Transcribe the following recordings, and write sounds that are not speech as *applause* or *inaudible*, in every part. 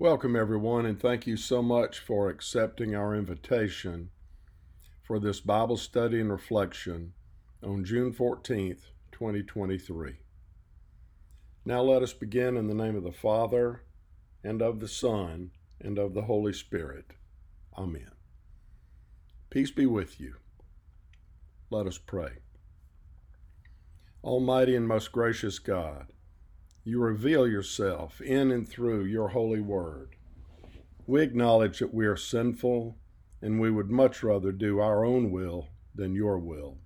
Welcome, everyone, and thank you so much for accepting our invitation for this Bible study and reflection on June 14th, 2023. Now let us begin in the name of the Father, and of the Son, and of the Holy Spirit. Amen. Peace be with you. Let us pray. Almighty and most gracious God, you reveal yourself in and through your holy word. We acknowledge that we are sinful and we would much rather do our own will than your will.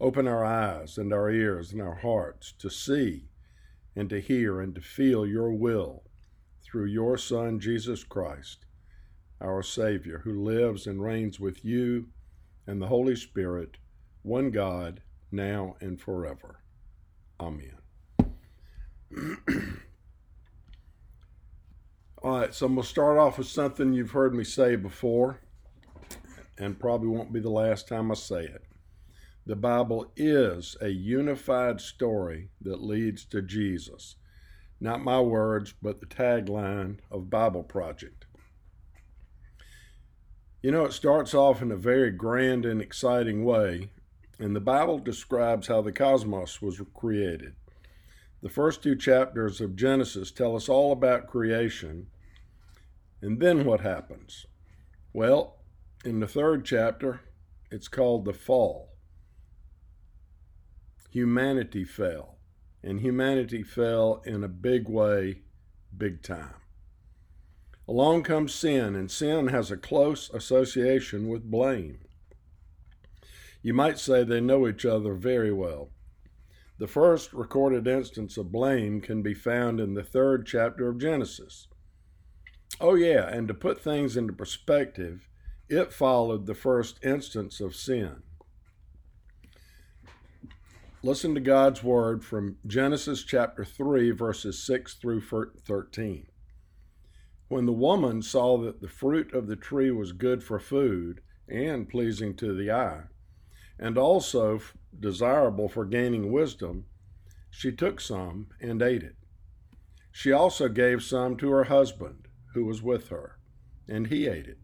Open our eyes and our ears and our hearts to see and to hear and to feel your will through your Son, Jesus Christ, our Savior, who lives and reigns with you and the Holy Spirit, one God, now and forever. Amen. All right, so I'm going to start off with something you've heard me say before, and probably won't be the last time I say it. The Bible is a unified story that leads to Jesus. Not my words, but the tagline of Bible Project. You know, it starts off in a very grand and exciting way, and the Bible describes how the cosmos was created. The first two chapters of Genesis tell us all about creation. And then what happens? Well, in the third chapter, it's called the fall. Humanity fell, and humanity fell in a big way, big time. Along comes sin, and sin has a close association with blame. You might say they know each other very well. The first recorded instance of blame can be found in the third chapter of Genesis. Oh, yeah, and to put things into perspective, it followed the first instance of sin. Listen to God's word from Genesis chapter 3, verses 6 through 13. When the woman saw that the fruit of the tree was good for food and pleasing to the eye, and also desirable for gaining wisdom, she took some and ate it. She also gave some to her husband, who was with her, and he ate it.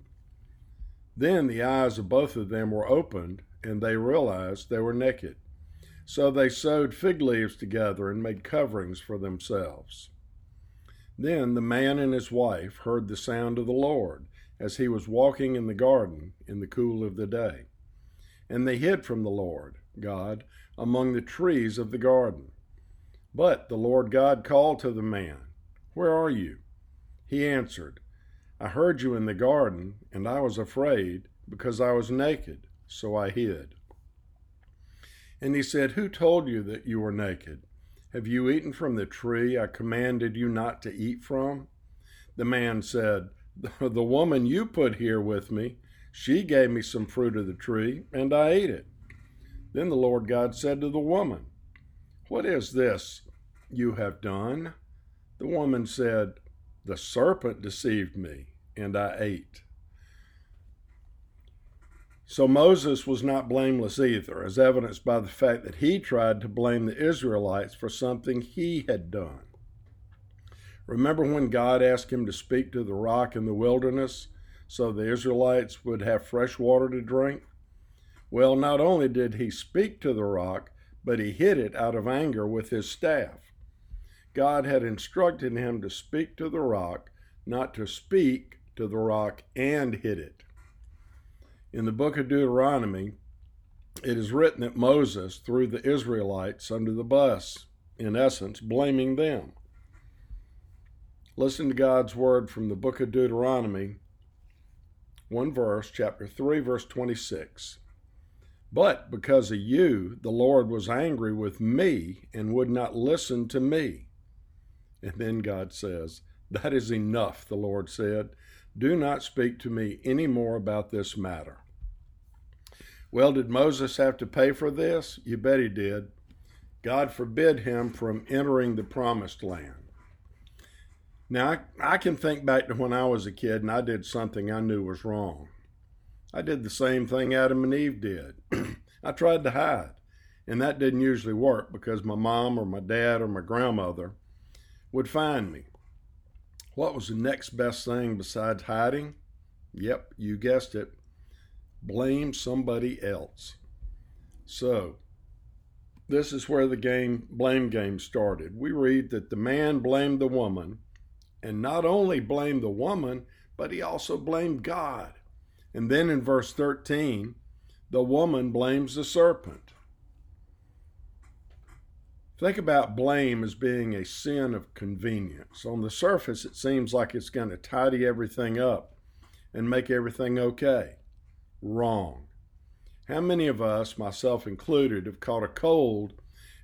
Then the eyes of both of them were opened, and they realized they were naked. So they sewed fig leaves together and made coverings for themselves. Then the man and his wife heard the sound of the Lord as he was walking in the garden in the cool of the day. And they hid from the Lord God among the trees of the garden. But the Lord God called to the man, Where are you? He answered, I heard you in the garden, and I was afraid, because I was naked, so I hid. And he said, Who told you that you were naked? Have you eaten from the tree I commanded you not to eat from? The man said, The woman you put here with me, she gave me some fruit of the tree, and I ate it. Then the Lord God said to the woman, What is this you have done? The woman said, The serpent deceived me, and I ate. So Moses was not blameless either, as evidenced by the fact that he tried to blame the Israelites for something he had done. Remember when God asked him to speak to the rock in the wilderness so the Israelites would have fresh water to drink? Well, not only did he speak to the rock, but he hit it out of anger with his staff. God had instructed him to speak to the rock, not to speak to the rock and hit it. In the book of Deuteronomy, it is written that Moses threw the Israelites under the bus, in essence, blaming them. Listen to God's word from the book of Deuteronomy, one verse, chapter 3, verse 26. But because of you, the Lord was angry with me and would not listen to me. And then God says, That is enough, the Lord said. Do not speak to me any more about this matter. Well, did Moses have to pay for this? You bet he did. God forbid him from entering the promised land. Now, I, I, can think back to when I was a kid and I did something I knew was wrong. I did the same thing Adam and Eve did. *clears throat* I tried to hide, and that didn't usually work because my mom or my dad or my grandmother would find me. What was the next best thing besides hiding? Yep, you guessed it. Blame somebody else. So, this is where the game blame game started. We read that the man blamed the woman, and not only blamed the woman, but he also blamed God. And then in verse 13, the woman blames the serpent. Think about blame as being a sin of convenience. On the surface, it seems like it's going to tidy everything up and make everything okay. Wrong. How many of us, myself included, have caught a cold,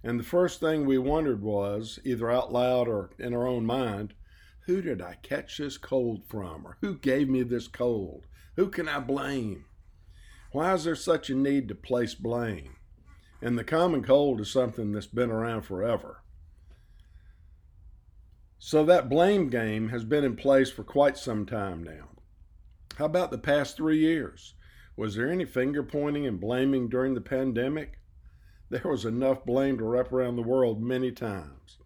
and the first thing we wondered was, either out loud or in our own mind, who did I catch this cold from? Or who gave me this cold? Who can I blame? Why is there such a need to place blame? And the common cold is something that's been around forever. So that blame game has been in place for quite some time now. How about the past three years? Was there any finger pointing and blaming during the pandemic? There was enough blame to wrap around the world many times.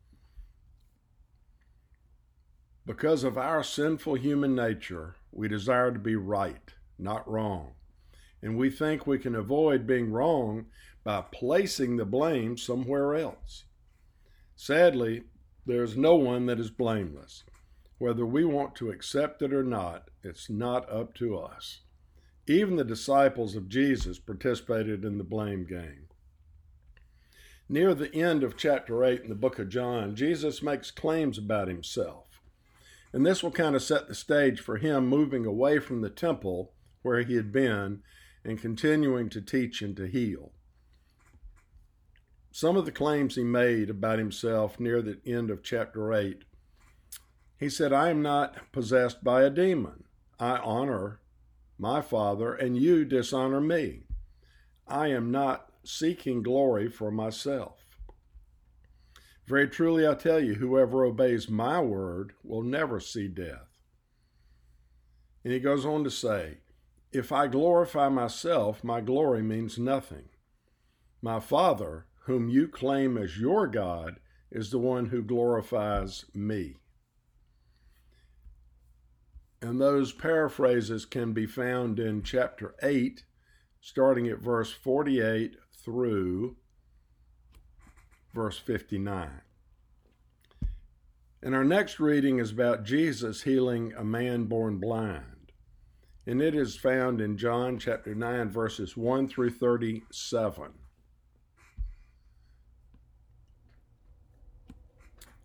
Because of our sinful human nature, we desire to be right, not wrong. And we think we can avoid being wrong by placing the blame somewhere else. Sadly, there is no one that is blameless. Whether we want to accept it or not, it's not up to us. Even the disciples of Jesus participated in the blame game. Near the end of chapter 8 in the book of John, Jesus makes claims about himself. And this will kind of set the stage for him moving away from the temple where he had been and continuing to teach and to heal. Some of the claims he made about himself near the end of chapter 8, he said, I am not possessed by a demon. I honor my Father, and you dishonor me. I am not seeking glory for myself. Very truly, I tell you, whoever obeys my word will never see death. And he goes on to say, If I glorify myself, my glory means nothing. My Father, whom you claim as your God is the one who glorifies me. And those paraphrases can be found in chapter 8, starting at verse 48 through verse 59. And our next reading is about Jesus healing a man born blind. And it is found in John chapter 9, verses 1 through 37.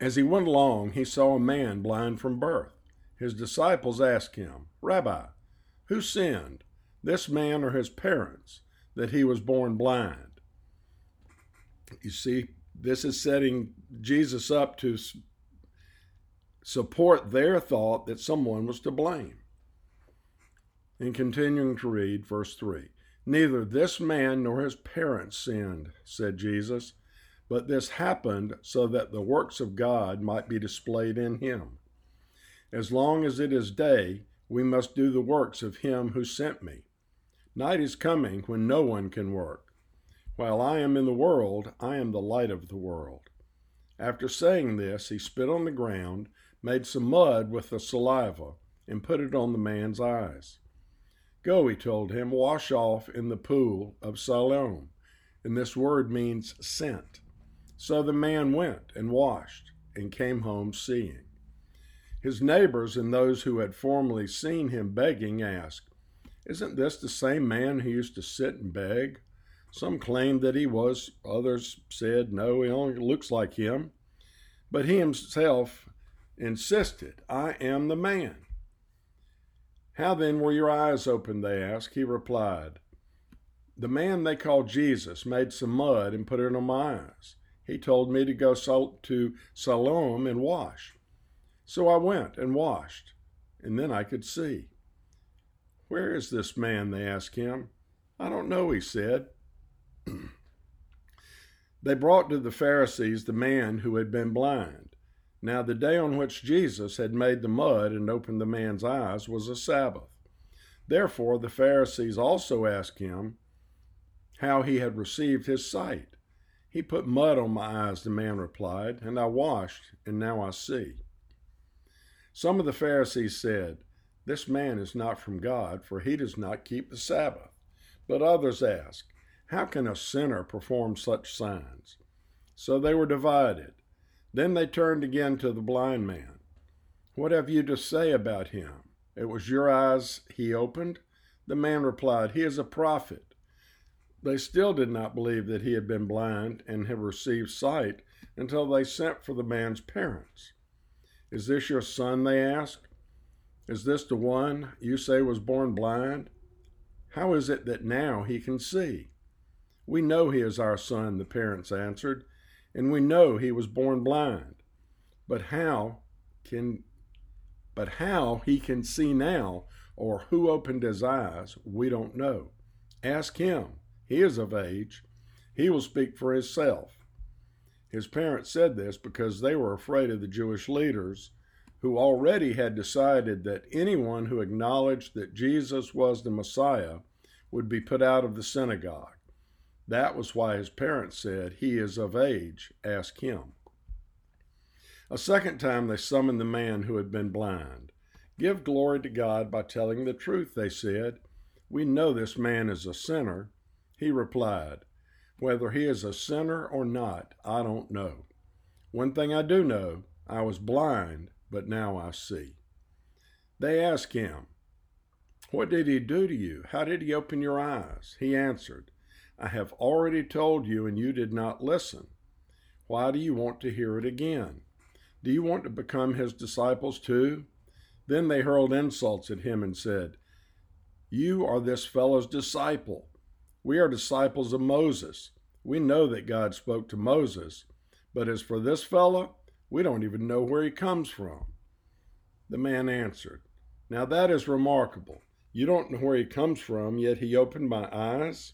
As he went along, he saw a man blind from birth. His disciples asked him, Rabbi, who sinned, this man or his parents, that he was born blind? You see, this is setting Jesus up to support their thought that someone was to blame. And continuing to read, verse 3 Neither this man nor his parents sinned, said Jesus but this happened so that the works of God might be displayed in him. As long as it is day, we must do the works of him who sent me. Night is coming when no one can work. While I am in the world, I am the light of the world. After saying this, he spit on the ground, made some mud with the saliva, and put it on the man's eyes. Go, he told him, wash off in the pool of Siloam. And this word means sent. So the man went and washed and came home seeing. His neighbors and those who had formerly seen him begging asked, Isn't this the same man who used to sit and beg? Some claimed that he was, others said, No, he only looks like him. But he himself insisted, I am the man. How then were your eyes opened? They asked. He replied, The man they call Jesus made some mud and put it on my eyes he told me to go to Siloam and wash. So I went and washed, and then I could see. Where is this man? They asked him. I don't know, he said. *clears throat* they brought to the Pharisees the man who had been blind. Now, the day on which Jesus had made the mud and opened the man's eyes was a Sabbath. Therefore, the Pharisees also asked him how he had received his sight. He put mud on my eyes, the man replied, and I washed, and now I see. Some of the Pharisees said, This man is not from God, for he does not keep the Sabbath. But others asked, How can a sinner perform such signs? So they were divided. Then they turned again to the blind man. What have you to say about him? It was your eyes he opened? The man replied, He is a prophet. They still did not believe that he had been blind and had received sight until they sent for the man's parents. Is this your son? They asked. Is this the one you say was born blind? How is it that now he can see? We know he is our son, the parents answered, and we know he was born blind. But how can but how he can see now or who opened his eyes, we don't know. Ask him. He is of age. He will speak for himself. His parents said this because they were afraid of the Jewish leaders who already had decided that anyone who acknowledged that Jesus was the Messiah would be put out of the synagogue. That was why his parents said, He is of age, ask him. A second time they summoned the man who had been blind. Give glory to God by telling the truth, they said. We know this man is a sinner. He replied, whether he is a sinner or not, I don't know. One thing I do know I was blind, but now I see. They asked him, What did he do to you? How did he open your eyes? He answered, I have already told you, and you did not listen. Why do you want to hear it again? Do you want to become his disciples too? Then they hurled insults at him and said, You are this fellow's disciple. We are disciples of Moses. We know that God spoke to Moses, but as for this fellow, we don't even know where he comes from. The man answered, Now that is remarkable. You don't know where he comes from, yet he opened my eyes.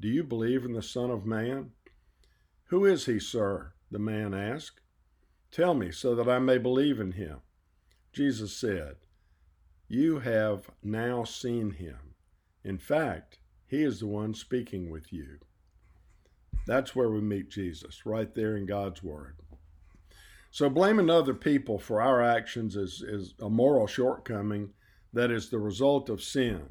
Do you believe in the Son of Man? Who is he, sir? the man asked. Tell me, so that I may believe in him. Jesus said, you have now seen him. In fact, he is the one speaking with you. That's where we meet Jesus, right there in God's Word. So, blaming other people for our actions is, is a moral shortcoming that is the result of sin.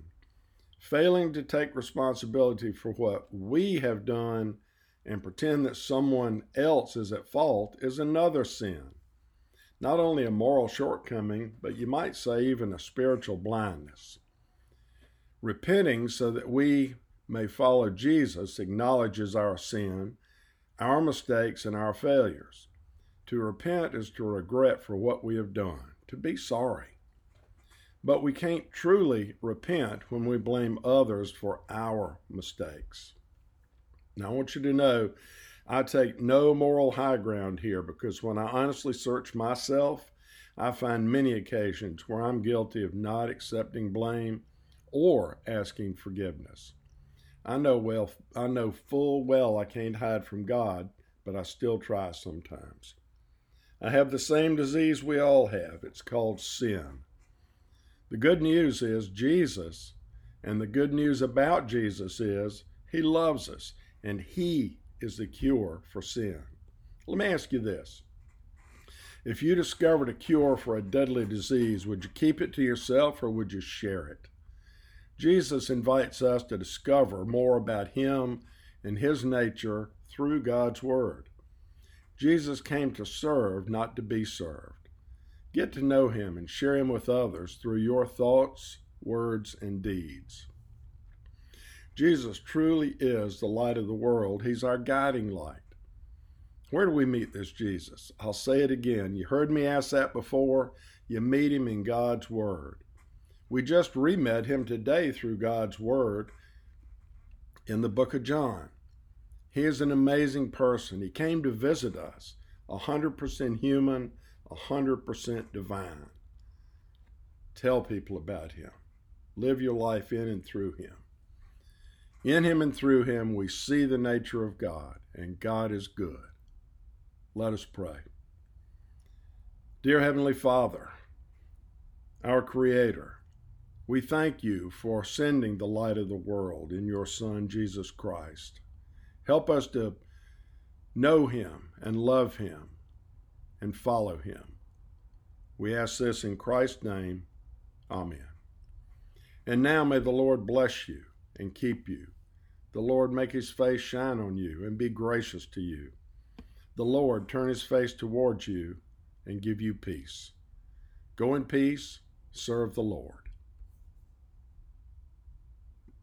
Failing to take responsibility for what we have done and pretend that someone else is at fault is another sin not only a moral shortcoming, but you might say even a spiritual blindness. Repenting so that we may follow Jesus acknowledges our sin, our mistakes, and our failures. To repent is to regret for what we have done, to be sorry. But we can't truly repent when we blame others for our mistakes. Now, I want you to know I take no moral high ground here because when I honestly search myself, I find many occasions where I'm guilty of not accepting blame or asking forgiveness. I know well I know full well I can't hide from God, but I still try sometimes. I have the same disease we all have. It's called sin. The good news is Jesus, and the good news about Jesus is he loves us and he is the cure for sin. Let me ask you this. If you discovered a cure for a deadly disease, would you keep it to yourself or would you share it? Jesus invites us to discover more about Him and His nature through God's Word. Jesus came to serve, not to be served. Get to know Him and share Him with others through your thoughts, words, and deeds. Jesus truly is the light of the world. He's our guiding light. Where do we meet this Jesus? I'll say it again. You heard me ask that before. You meet him in God's Word. We just re met him today through God's Word in the book of John. He is an amazing person. He came to visit us, 100% human, 100% divine. Tell people about him. Live your life in and through him. In him and through him, we see the nature of God, and God is good. Let us pray. Dear Heavenly Father, our Creator, we thank you for sending the light of the world in your Son, Jesus Christ. Help us to know him and love him and follow him. We ask this in Christ's name. Amen. And now may the Lord bless you and keep you. The Lord make his face shine on you and be gracious to you. The Lord turn his face towards you and give you peace. Go in peace, serve the Lord.